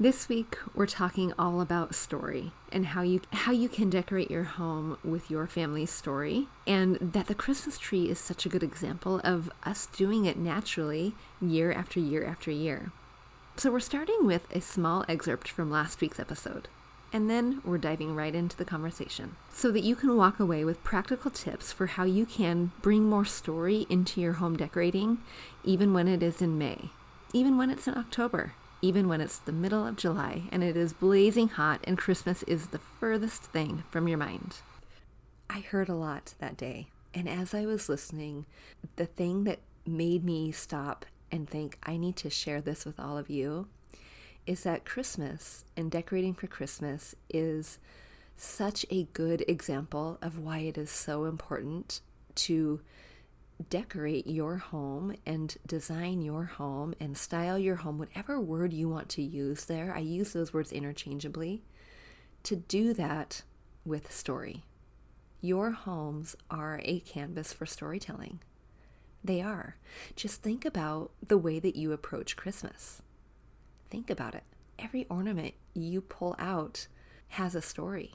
This week we're talking all about story and how you how you can decorate your home with your family's story and that the Christmas tree is such a good example of us doing it naturally year after year after year. So we're starting with a small excerpt from last week's episode. And then we're diving right into the conversation so that you can walk away with practical tips for how you can bring more story into your home decorating, even when it is in May, even when it's in October, even when it's the middle of July and it is blazing hot and Christmas is the furthest thing from your mind. I heard a lot that day, and as I was listening, the thing that made me stop and think I need to share this with all of you is that Christmas and decorating for Christmas is such a good example of why it is so important to decorate your home and design your home and style your home, whatever word you want to use there. I use those words interchangeably. To do that with story. Your homes are a canvas for storytelling. They are. Just think about the way that you approach Christmas. Think about it. Every ornament you pull out has a story.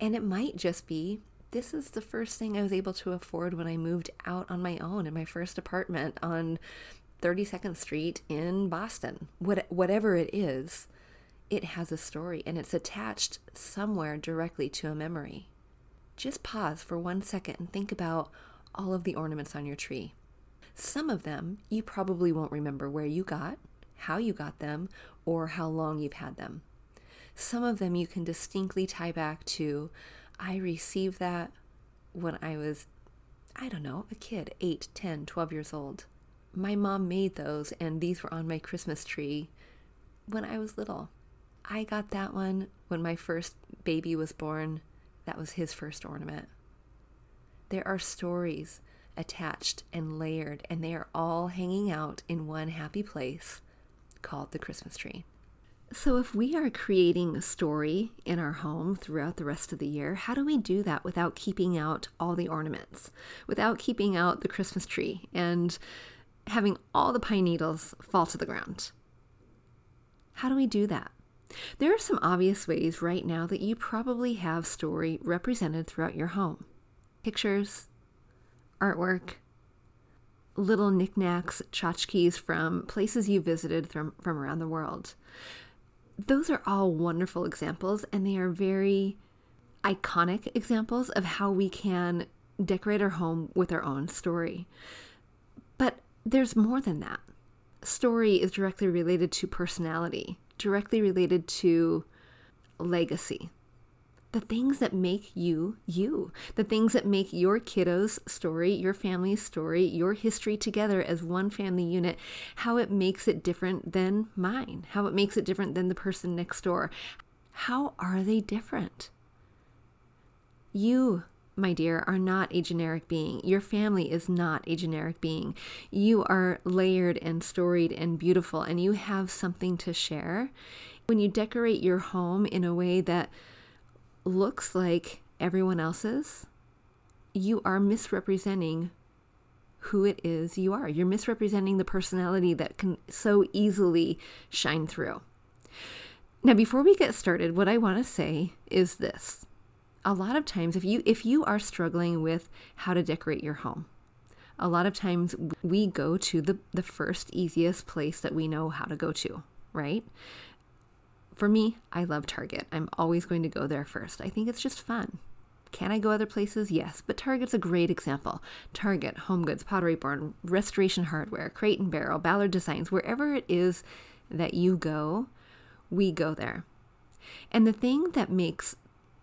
And it might just be this is the first thing I was able to afford when I moved out on my own in my first apartment on 32nd Street in Boston. What, whatever it is, it has a story and it's attached somewhere directly to a memory. Just pause for one second and think about all of the ornaments on your tree. Some of them you probably won't remember where you got, how you got them, or how long you've had them. Some of them you can distinctly tie back to I received that when I was, I don't know, a kid, 8, 10, 12 years old. My mom made those, and these were on my Christmas tree when I was little. I got that one when my first baby was born. That was his first ornament. There are stories attached and layered, and they are all hanging out in one happy place called the Christmas tree. So, if we are creating a story in our home throughout the rest of the year, how do we do that without keeping out all the ornaments, without keeping out the Christmas tree, and having all the pine needles fall to the ground? How do we do that? There are some obvious ways right now that you probably have story represented throughout your home pictures, artwork, little knickknacks, tchotchkes from places you visited from, from around the world those are all wonderful examples, and they are very iconic examples of how we can decorate our home with our own story. But there's more than that. Story is directly related to personality, directly related to legacy the things that make you you, the things that make your kiddos' story, your family's story, your history together as one family unit, how it makes it different than mine, how it makes it different than the person next door. How are they different? You, my dear, are not a generic being. Your family is not a generic being. You are layered and storied and beautiful, and you have something to share. When you decorate your home in a way that looks like everyone else's, you are misrepresenting who it is you are. You're misrepresenting the personality that can so easily shine through. Now, before we get started, what I want to say is this. A lot of times if you if you are struggling with how to decorate your home, a lot of times we go to the the first easiest place that we know how to go to, right? For me, I love Target. I'm always going to go there first. I think it's just fun. Can I go other places? Yes, but Target's a great example. Target, Home Goods, Pottery Barn, Restoration Hardware, Crate and Barrel, Ballard Designs, wherever it is that you go, we go there. And the thing that makes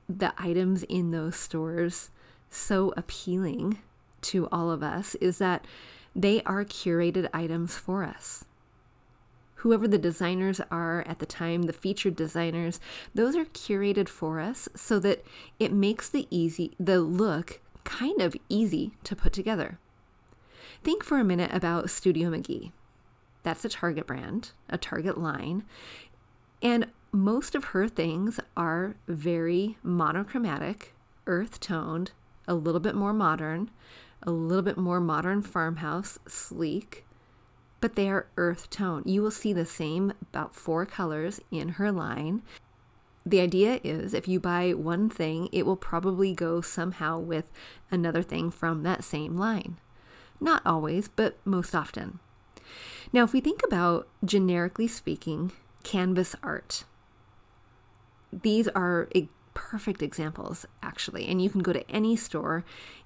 the items in those stores so appealing to all of us is that they are curated items for us whoever the designers are at the time, the featured designers, those are curated for us so that it makes the easy the look kind of easy to put together. Think for a minute about Studio McGee. That's a Target brand, a Target line, and most of her things are very monochromatic, earth toned, a little bit more modern, a little bit more modern farmhouse, sleek, but they are earth tone. You will see the same about four colors in her line. The idea is if you buy one thing, it will probably go somehow with another thing from that same line. Not always, but most often. Now, if we think about generically speaking, canvas art, these are perfect examples, actually. And you can go to any store,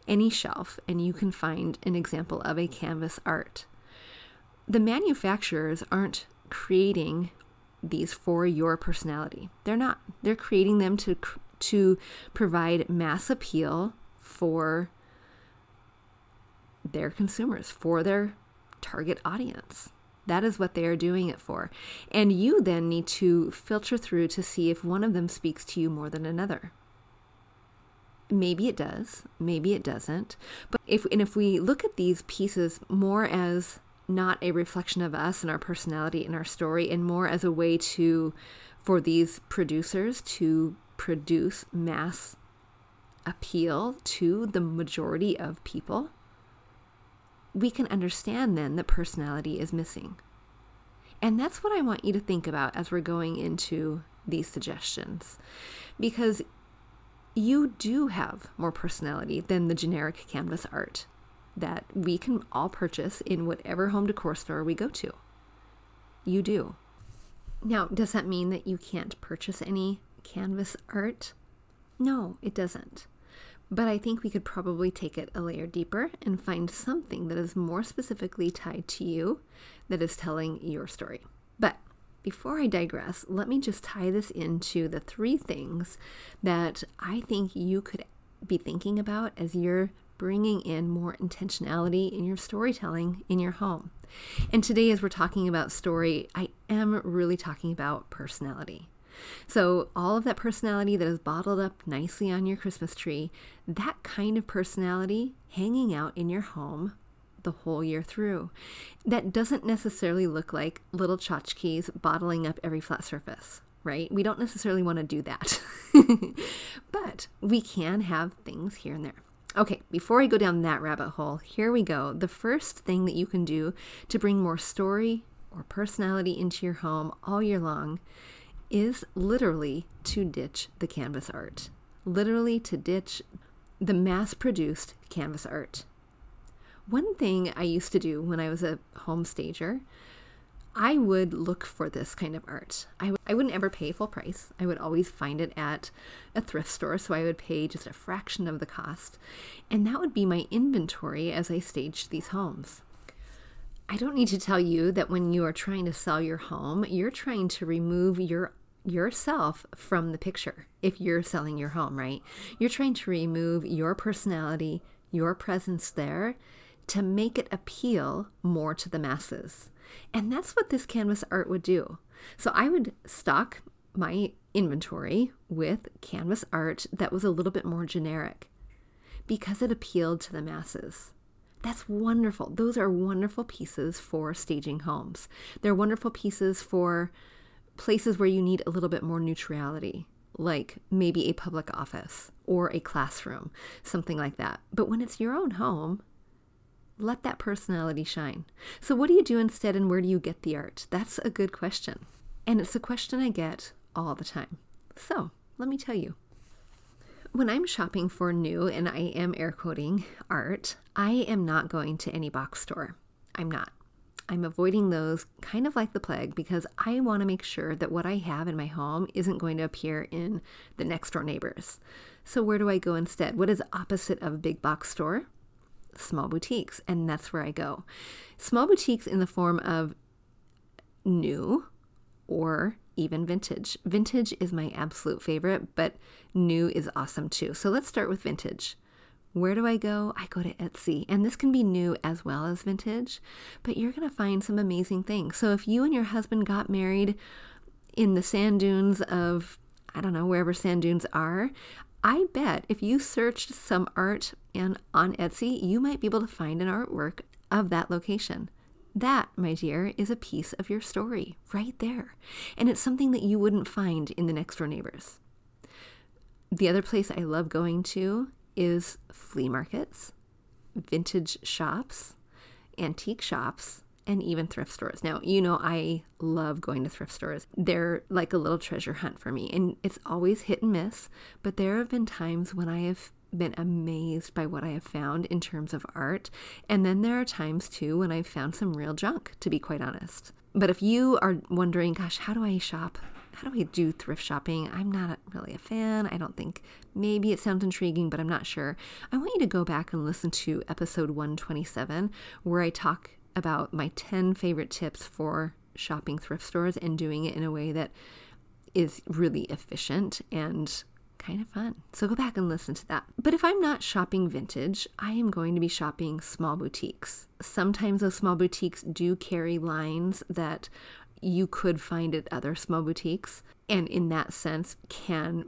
any shelf, and you can find an example of a canvas art. The manufacturers aren't creating these for your personality. They're not. They're creating them to to provide mass appeal for their consumers, for their target audience. That is what they are doing it for. And you then need to filter through to see if one of them speaks to you more than another. Maybe it does, maybe it doesn't. But if and if we look at these pieces more as not a reflection of us and our personality and our story and more as a way to for these producers to produce mass appeal to the majority of people we can understand then that personality is missing. And that's what I want you to think about as we're going into these suggestions. Because you do have more personality than the generic canvas art that we can all purchase in whatever home decor store we go to. You do. Now, does that mean that you can't purchase any canvas art? No, it doesn't. But I think we could probably take it a layer deeper and find something that is more specifically tied to you that is telling your story. But before I digress, let me just tie this into the three things that I think you could be thinking about as you're bringing in more intentionality in your storytelling in your home. And today, as we're talking about story, I am really talking about personality. So, all of that personality that is bottled up nicely on your Christmas tree, that kind of personality hanging out in your home the whole year through. That doesn't necessarily look like little tchotchkes bottling up every flat surface, right? We don't necessarily want to do that. but we can have things here and there. Okay, before I go down that rabbit hole, here we go. The first thing that you can do to bring more story or personality into your home all year long is literally to ditch the canvas art, literally to ditch the mass produced canvas art. One thing I used to do when I was a home stager, I would look for this kind of art. I w- I wouldn't ever pay full price. I would always find it at a thrift store, so I would pay just a fraction of the cost. And that would be my inventory as I staged these homes. I don't need to tell you that when you are trying to sell your home, you're trying to remove your yourself from the picture if you're selling your home, right? You're trying to remove your personality, your presence there to make it appeal more to the masses. And that's what this canvas art would do. So I would stock my inventory with canvas art that was a little bit more generic because it appealed to the masses. That's wonderful. Those are wonderful pieces for staging homes. They're wonderful pieces for places where you need a little bit more neutrality, like maybe a public office or a classroom, something like that. But when it's your own home, let that personality shine. So, what do you do instead, and where do you get the art? That's a good question. And it's a question I get all the time. So, let me tell you. When I'm shopping for new, and I am air quoting art, I am not going to any box store. I'm not. I'm avoiding those kind of like the plague because I want to make sure that what I have in my home isn't going to appear in the next door neighbors. So, where do I go instead? What is opposite of big box store? Small boutiques, and that's where I go. Small boutiques in the form of new or even vintage. Vintage is my absolute favorite, but new is awesome too. So, let's start with vintage. Where do I go? I go to Etsy. And this can be new as well as vintage, but you're going to find some amazing things. So if you and your husband got married in the sand dunes of, I don't know, wherever sand dunes are, I bet if you searched some art and on Etsy, you might be able to find an artwork of that location. That, my dear, is a piece of your story right there. And it's something that you wouldn't find in the next door neighbors. The other place I love going to is flea markets, vintage shops, antique shops, and even thrift stores. Now, you know, I love going to thrift stores. They're like a little treasure hunt for me, and it's always hit and miss. But there have been times when I have been amazed by what I have found in terms of art. And then there are times too when I've found some real junk, to be quite honest. But if you are wondering, gosh, how do I shop? How do I do thrift shopping? I'm not really a fan. I don't think maybe it sounds intriguing, but I'm not sure. I want you to go back and listen to episode 127, where I talk about my 10 favorite tips for shopping thrift stores and doing it in a way that is really efficient and kind of fun. So go back and listen to that. But if I'm not shopping vintage, I am going to be shopping small boutiques. Sometimes those small boutiques do carry lines that you could find at other small boutiques, and in that sense, can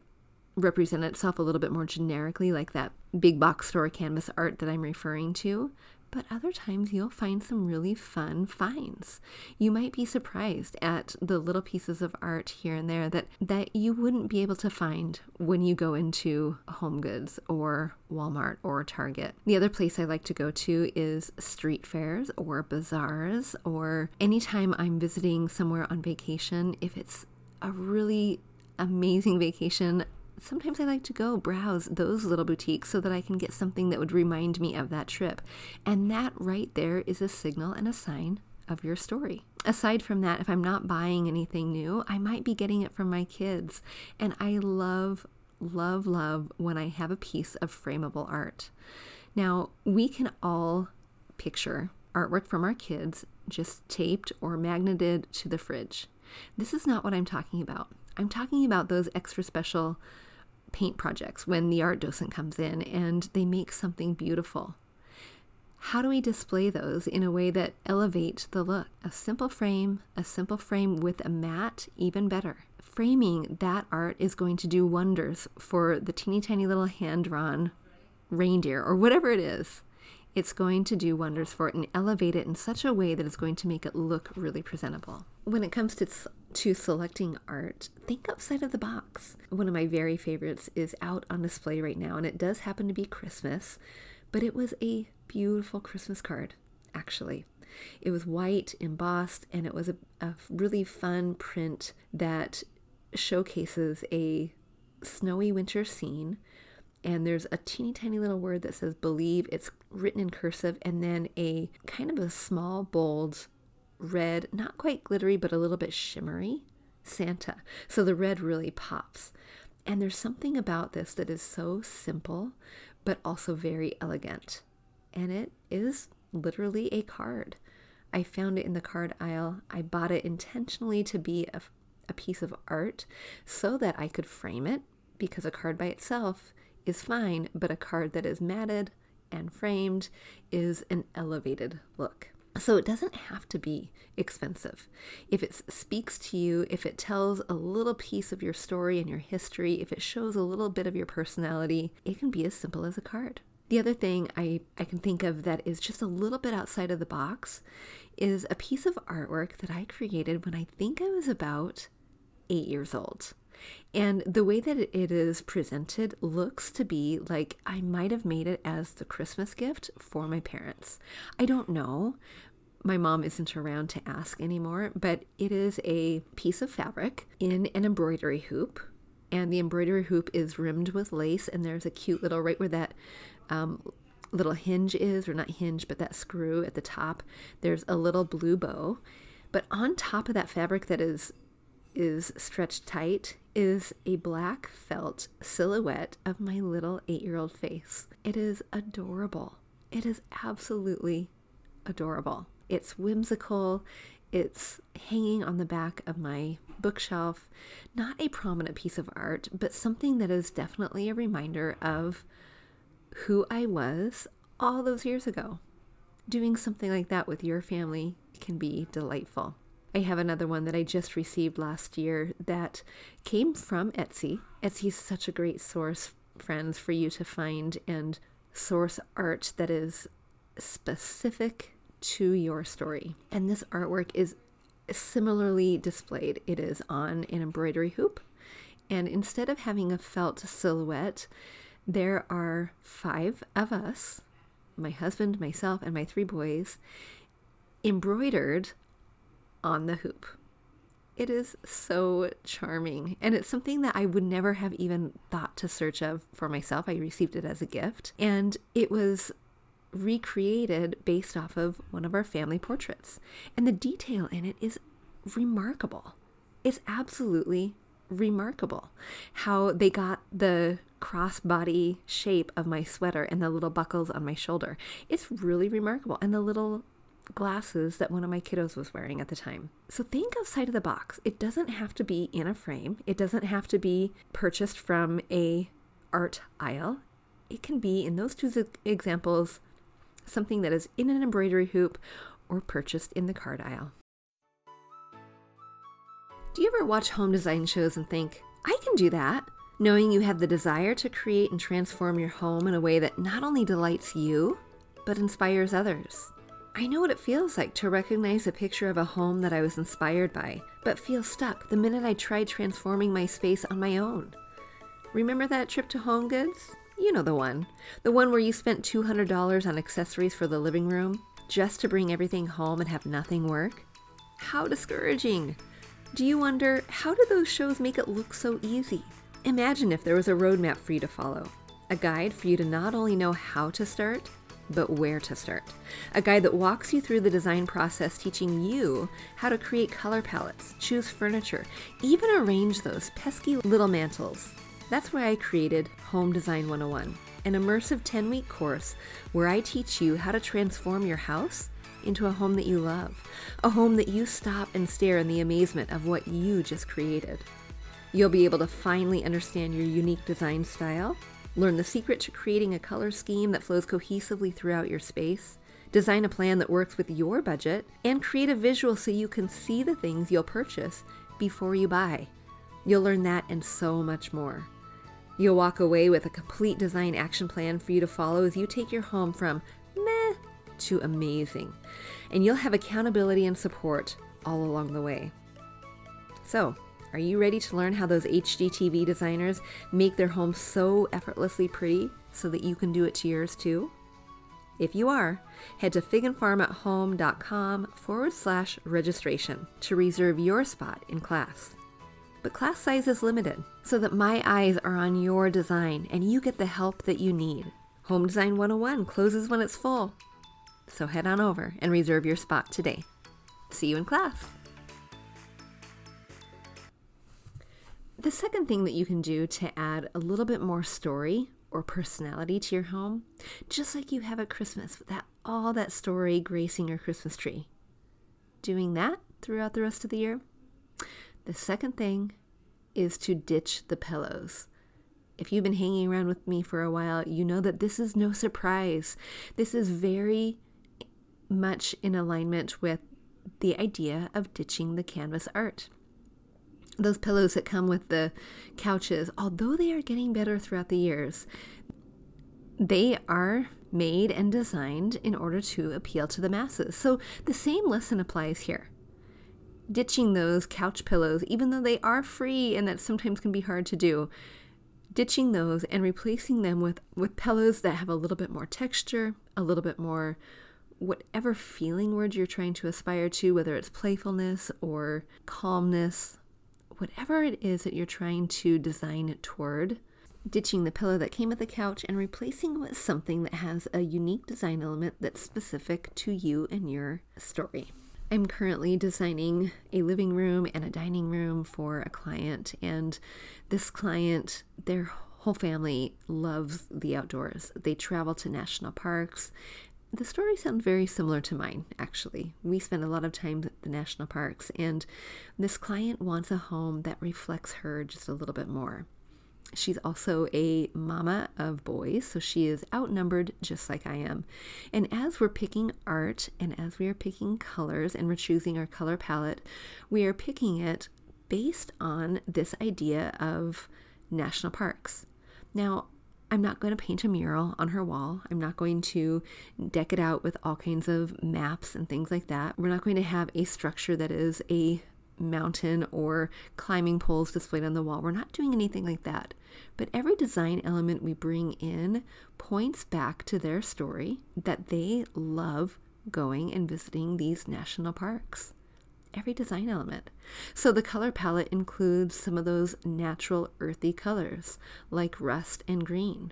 represent itself a little bit more generically, like that big box store canvas art that I'm referring to but other times you'll find some really fun finds. You might be surprised at the little pieces of art here and there that, that you wouldn't be able to find when you go into Home Goods or Walmart or Target. The other place I like to go to is street fairs or bazaars, or anytime I'm visiting somewhere on vacation, if it's a really amazing vacation, sometimes I like to go browse those little boutiques so that I can get something that would remind me of that trip. And that right there is a signal and a sign of your story. Aside from that, if I'm not buying anything new, I might be getting it from my kids. And I love, love, love when I have a piece of frameable art. Now, we can all picture artwork from our kids just taped or magneted to the fridge. This is not what I'm talking about. I'm talking about those extra special paint projects when the art docent comes in and they make something beautiful. How do we display those in a way that elevates the look? A simple frame, a simple frame with a mat, even better. Framing that art is going to do wonders for the teeny tiny little hand drawn reindeer or whatever it is it's going to do wonders for it and elevate it in such a way that it's going to make it look really presentable. When it comes to to selecting art, think outside of the box. One of my very favorites is out on display right now, and it does happen to be Christmas, but it was a beautiful Christmas card, actually. It was white, embossed, and it was a, a really fun print that showcases a snowy winter scene and there's a teeny tiny little word that says believe. It's written in cursive, and then a kind of a small, bold red, not quite glittery, but a little bit shimmery Santa. So the red really pops. And there's something about this that is so simple, but also very elegant. And it is literally a card. I found it in the card aisle. I bought it intentionally to be a, a piece of art so that I could frame it because a card by itself is fine, but a card that is matted and framed is an elevated look. So it doesn't have to be expensive. If it speaks to you, if it tells a little piece of your story and your history, if it shows a little bit of your personality, it can be as simple as a card. The other thing I, I can think of that is just a little bit outside of the box is a piece of artwork that I created when I think I was about eight years old. And the way that it is presented looks to be like I might have made it as the Christmas gift for my parents. I don't know. My mom isn't around to ask anymore, but it is a piece of fabric in an embroidery hoop. And the embroidery hoop is rimmed with lace, and there's a cute little, right where that um, little hinge is, or not hinge, but that screw at the top, there's a little blue bow. But on top of that fabric that is is stretched tight is a black felt silhouette of my little eight year old face. It is adorable. It is absolutely adorable. It's whimsical. It's hanging on the back of my bookshelf. Not a prominent piece of art, but something that is definitely a reminder of who I was all those years ago. Doing something like that with your family can be delightful. I have another one that I just received last year that came from Etsy. Etsy is such a great source, friends, for you to find and source art that is specific to your story. And this artwork is similarly displayed. It is on an embroidery hoop. And instead of having a felt silhouette, there are five of us my husband, myself, and my three boys embroidered on the hoop. It is so charming. And it's something that I would never have even thought to search of for myself. I received it as a gift. And it was recreated based off of one of our family portraits. And the detail in it is remarkable. It's absolutely remarkable how they got the crossbody shape of my sweater and the little buckles on my shoulder. It's really remarkable. And the little glasses that one of my kiddos was wearing at the time. So think outside of the box. It doesn't have to be in a frame. It doesn't have to be purchased from a art aisle. It can be in those two examples something that is in an embroidery hoop or purchased in the card aisle. Do you ever watch home design shows and think, I can do that? Knowing you have the desire to create and transform your home in a way that not only delights you, but inspires others. I know what it feels like to recognize a picture of a home that I was inspired by, but feel stuck the minute I tried transforming my space on my own. Remember that trip to Home Goods? You know the one. The one where you spent $200 on accessories for the living room just to bring everything home and have nothing work? How discouraging! Do you wonder how do those shows make it look so easy? Imagine if there was a roadmap for you to follow, a guide for you to not only know how to start, but where to start. A guide that walks you through the design process, teaching you how to create color palettes, choose furniture, even arrange those pesky little mantles. That's why I created Home Design 101, an immersive 10 week course where I teach you how to transform your house into a home that you love, a home that you stop and stare in the amazement of what you just created. You'll be able to finally understand your unique design style Learn the secret to creating a color scheme that flows cohesively throughout your space. Design a plan that works with your budget and create a visual so you can see the things you'll purchase before you buy. You'll learn that and so much more. You'll walk away with a complete design action plan for you to follow as you take your home from meh to amazing. And you'll have accountability and support all along the way. So, are you ready to learn how those HGTV designers make their homes so effortlessly pretty so that you can do it to yours too? If you are, head to figandfarmathome.com forward slash registration to reserve your spot in class. But class size is limited, so that my eyes are on your design and you get the help that you need. Home Design 101 closes when it's full. So head on over and reserve your spot today. See you in class. The second thing that you can do to add a little bit more story or personality to your home, just like you have at Christmas, with that all that story gracing your Christmas tree. Doing that throughout the rest of the year. The second thing is to ditch the pillows. If you've been hanging around with me for a while, you know that this is no surprise. This is very much in alignment with the idea of ditching the canvas art those pillows that come with the couches, although they are getting better throughout the years, they are made and designed in order to appeal to the masses. So the same lesson applies here. Ditching those couch pillows, even though they are free and that sometimes can be hard to do, ditching those and replacing them with, with pillows that have a little bit more texture, a little bit more whatever feeling word you're trying to aspire to, whether it's playfulness or calmness, whatever it is that you're trying to design it toward, ditching the pillow that came with the couch and replacing it with something that has a unique design element that's specific to you and your story. I'm currently designing a living room and a dining room for a client, and this client, their whole family loves the outdoors. They travel to national parks the story sounds very similar to mine, actually. We spend a lot of time at the national parks, and this client wants a home that reflects her just a little bit more. She's also a mama of boys, so she is outnumbered just like I am. And as we're picking art and as we are picking colors and we're choosing our color palette, we are picking it based on this idea of national parks. Now, I'm not going to paint a mural on her wall. I'm not going to deck it out with all kinds of maps and things like that. We're not going to have a structure that is a mountain or climbing poles displayed on the wall. We're not doing anything like that. But every design element we bring in points back to their story that they love going and visiting these national parks. Every design element. So the color palette includes some of those natural earthy colors like rust and green.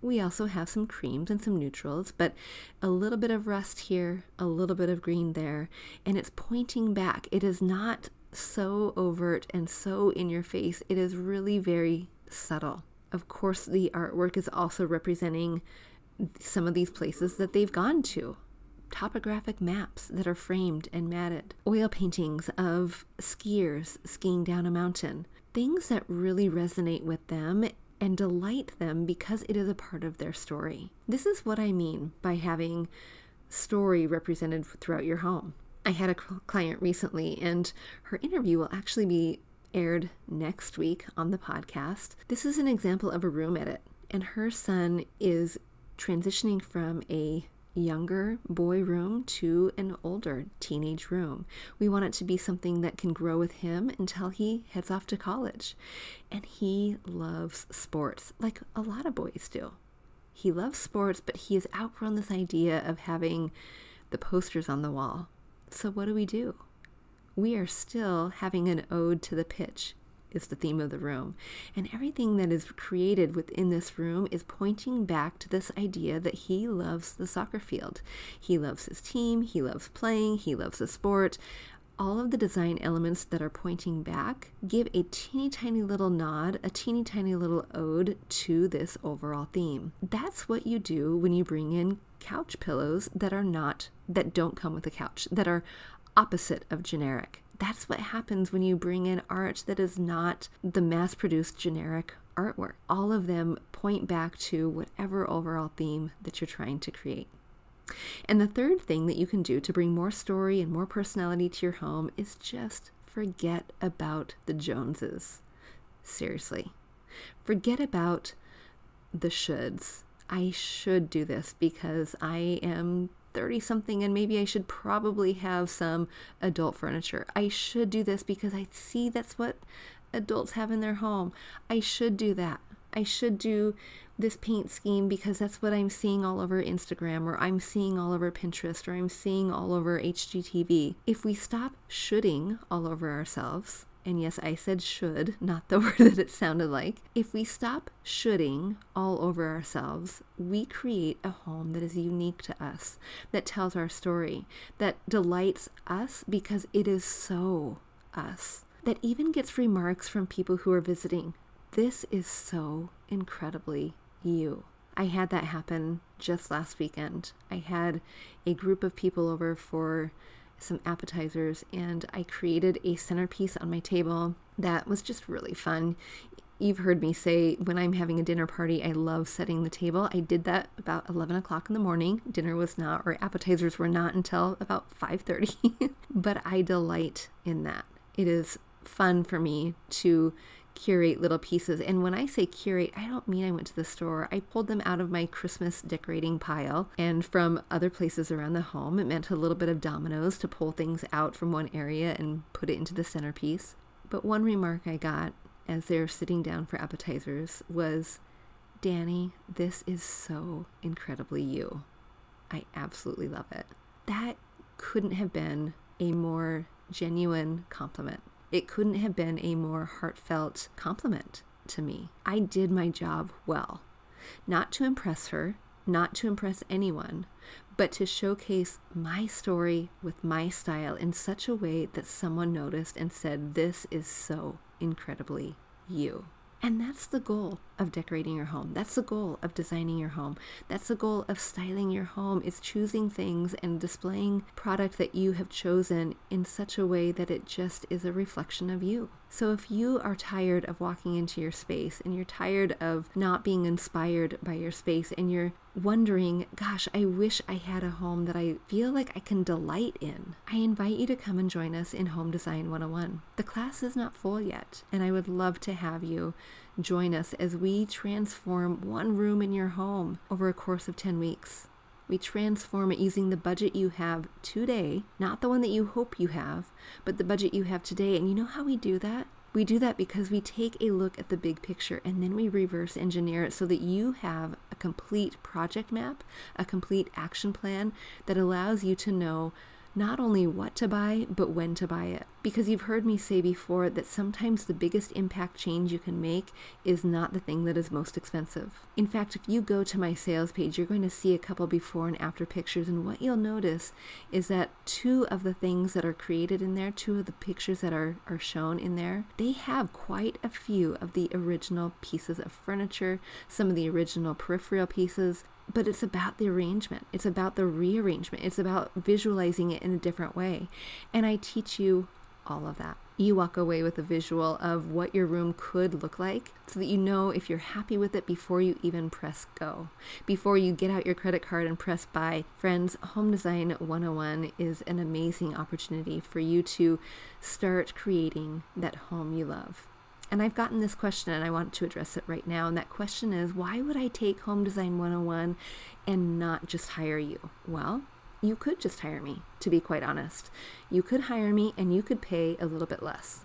We also have some creams and some neutrals, but a little bit of rust here, a little bit of green there, and it's pointing back. It is not so overt and so in your face. It is really very subtle. Of course, the artwork is also representing some of these places that they've gone to. Topographic maps that are framed and matted, oil paintings of skiers skiing down a mountain, things that really resonate with them and delight them because it is a part of their story. This is what I mean by having story represented throughout your home. I had a client recently, and her interview will actually be aired next week on the podcast. This is an example of a room edit, and her son is transitioning from a younger boy room to an older teenage room. We want it to be something that can grow with him until he heads off to college. And he loves sports, like a lot of boys do. He loves sports, but he has outgrown this idea of having the posters on the wall. So, what do we do? We are still having an ode to the pitch is the theme of the room. And everything that is created within this room is pointing back to this idea that he loves the soccer field. He loves his team, he loves playing, he loves the sport. All of the design elements that are pointing back give a teeny tiny little nod, a teeny tiny little ode to this overall theme. That's what you do when you bring in couch pillows that are not, that don't come with a couch, that are opposite of generic that's what happens when you bring in art that is not the mass produced generic artwork. All of them point back to whatever overall theme that you're trying to create. And the third thing that you can do to bring more story and more personality to your home is just forget about the Joneses. Seriously. Forget about the shoulds. I should do this because I am 30 something and maybe I should probably have some adult furniture. I should do this because I see that's what adults have in their home. I should do that. I should do this paint scheme because that's what I'm seeing all over Instagram or I'm seeing all over Pinterest or I'm seeing all over HGTV. If we stop shoulding all over ourselves and yes, I said should, not the word that it sounded like. If we stop shoulding all over ourselves, we create a home that is unique to us, that tells our story, that delights us because it is so us, that even gets remarks from people who are visiting. This is so incredibly you. I had that happen just last weekend. I had a group of people over for some appetizers, and I created a centerpiece on my table that was just really fun. You've heard me say when I'm having a dinner party, I love setting the table. I did that about 11 o'clock in the morning. Dinner was not, or appetizers were not until about 5:30. but I delight in that. It is fun for me to curate little pieces. And when I say curate, I don't mean I went to the store. I pulled them out of my Christmas decorating pile and from other places around the home. It meant a little bit of dominoes to pull things out from one area and put it into the centerpiece. But one remark I got as they're sitting down for appetizers was, Danny, this is so incredibly you. I absolutely love it. That couldn't have been a more genuine compliment. It couldn't have been a more heartfelt compliment to me. I did my job well, not to impress her, not to impress anyone, but to showcase my story with my style in such a way that someone noticed and said, This is so incredibly you. And that's the goal of decorating your home. That's the goal of designing your home. That's the goal of styling your home is choosing things and displaying product that you have chosen in such a way that it just is a reflection of you. So if you are tired of walking into your space and you're tired of not being inspired by your space and you're wondering, gosh, I wish I had a home that I feel like I can delight in, I invite you to come and join us in Home Design 101. The class is not full yet, and I would love to have you join us as we transform one room in your home over a course of 10 weeks. We transform it using the budget you have today, not the one that you hope you have, but the budget you have today. And you know how we do that? We do that because we take a look at the big picture and then we reverse engineer it so that you have a complete project map, a complete action plan that allows you to know not only what to buy, but when to buy it. Because you've heard me say before that sometimes the biggest impact change you can make is not the thing that is most expensive. In fact, if you go to my sales page, you're going to see a couple before and after pictures, and what you'll notice is that two of the things that are created in there, two of the pictures that are, are shown in there, they have quite a few of the original pieces of furniture, some of the original peripheral pieces, but it's about the arrangement. It's about the rearrangement. It's about visualizing it in a different way. And I teach you all of that. You walk away with a visual of what your room could look like so that you know if you're happy with it before you even press go. Before you get out your credit card and press buy. Friends, Home Design 101 is an amazing opportunity for you to start creating that home you love. And I've gotten this question and I want to address it right now. And that question is why would I take Home Design 101 and not just hire you? Well, you could just hire me, to be quite honest. You could hire me and you could pay a little bit less.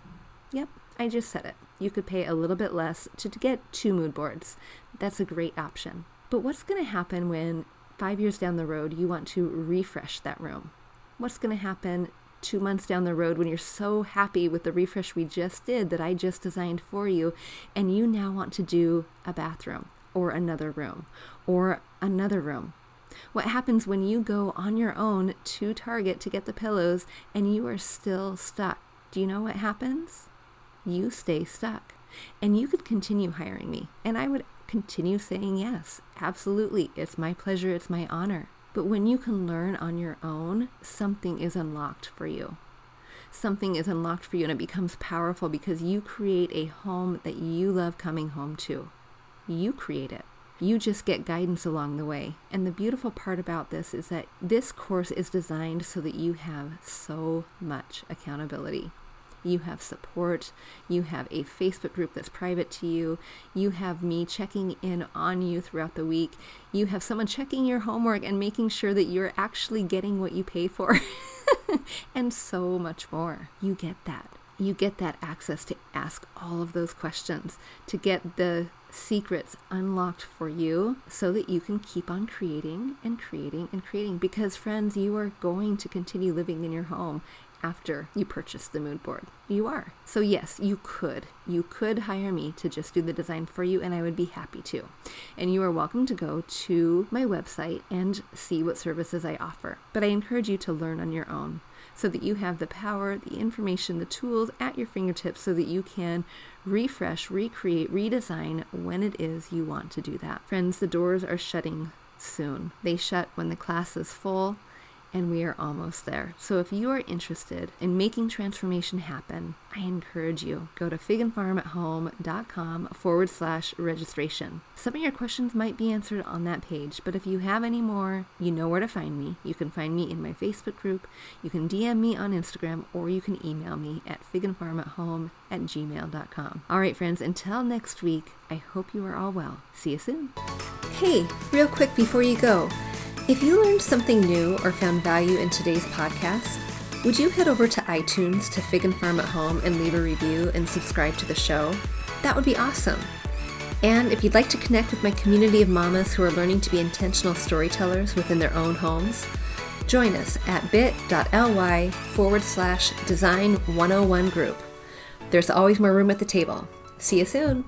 Yep, I just said it. You could pay a little bit less to, get two mood boards. That's a great option. But what's going to happen when five years down the road you want to refresh that room? What's going to happen two months down the road when you're so happy with the refresh we just did that I just designed for you, and you now want to do a bathroom or another room or another room. What happens when you go on your own to Target to get the pillows and you are still stuck? Do you know what happens? You stay stuck. And you could continue hiring me, and I would continue saying yes. Absolutely. It's my pleasure, it's my honor. But when you can learn on your own, something is unlocked for you. Something is unlocked for you and it becomes powerful because you create a home that you love coming home to. You create it. You just get guidance along the way. And the beautiful part about this is that this course is designed so that you have so much accountability you have support, you have a Facebook group that's private to you, you have me checking in on you throughout the week, you have someone checking your homework and making sure that you're actually getting what you pay for, and so much more. You get that. You get that access to ask all of those questions, to get the secrets unlocked for you so that you can keep on creating and creating and creating. Because, friends, you are going to continue living in your home after you purchase the mood board. You are. So, yes, you could. You could hire me to just do the design for you, and I would be happy to. And you are welcome to go to my website and see what services I offer. But I encourage you to learn on your own so that you have the power, the information, the tools at your fingertips so that you can refresh, recreate, redesign when it is you want to do that. Friends, the doors are shutting soon. They shut when the class is full and we are almost there. So if you are interested in making transformation happen, I encourage you go to figandfarmathome.com forward slash registration. Some of your questions might be answered on that page, but if you have any more, you know where to find me. You can find me in my Facebook group, you can DM me on Instagram, or you can email me at figandfarmathome at gmail.com. All right, friends, until next week, I hope you are all well. See you soon. Hey, real quick before you go, if you learned something new or found value in today's podcast, would you head over to iTunes to Fig and Farm at Home and leave a review and subscribe to the show? That would be awesome. And if you'd like to connect with my community of mamas who are learning to be intentional storytellers within their own homes, join us at bit.ly forward slash design 101 group. There's always more room at the table. See you soon.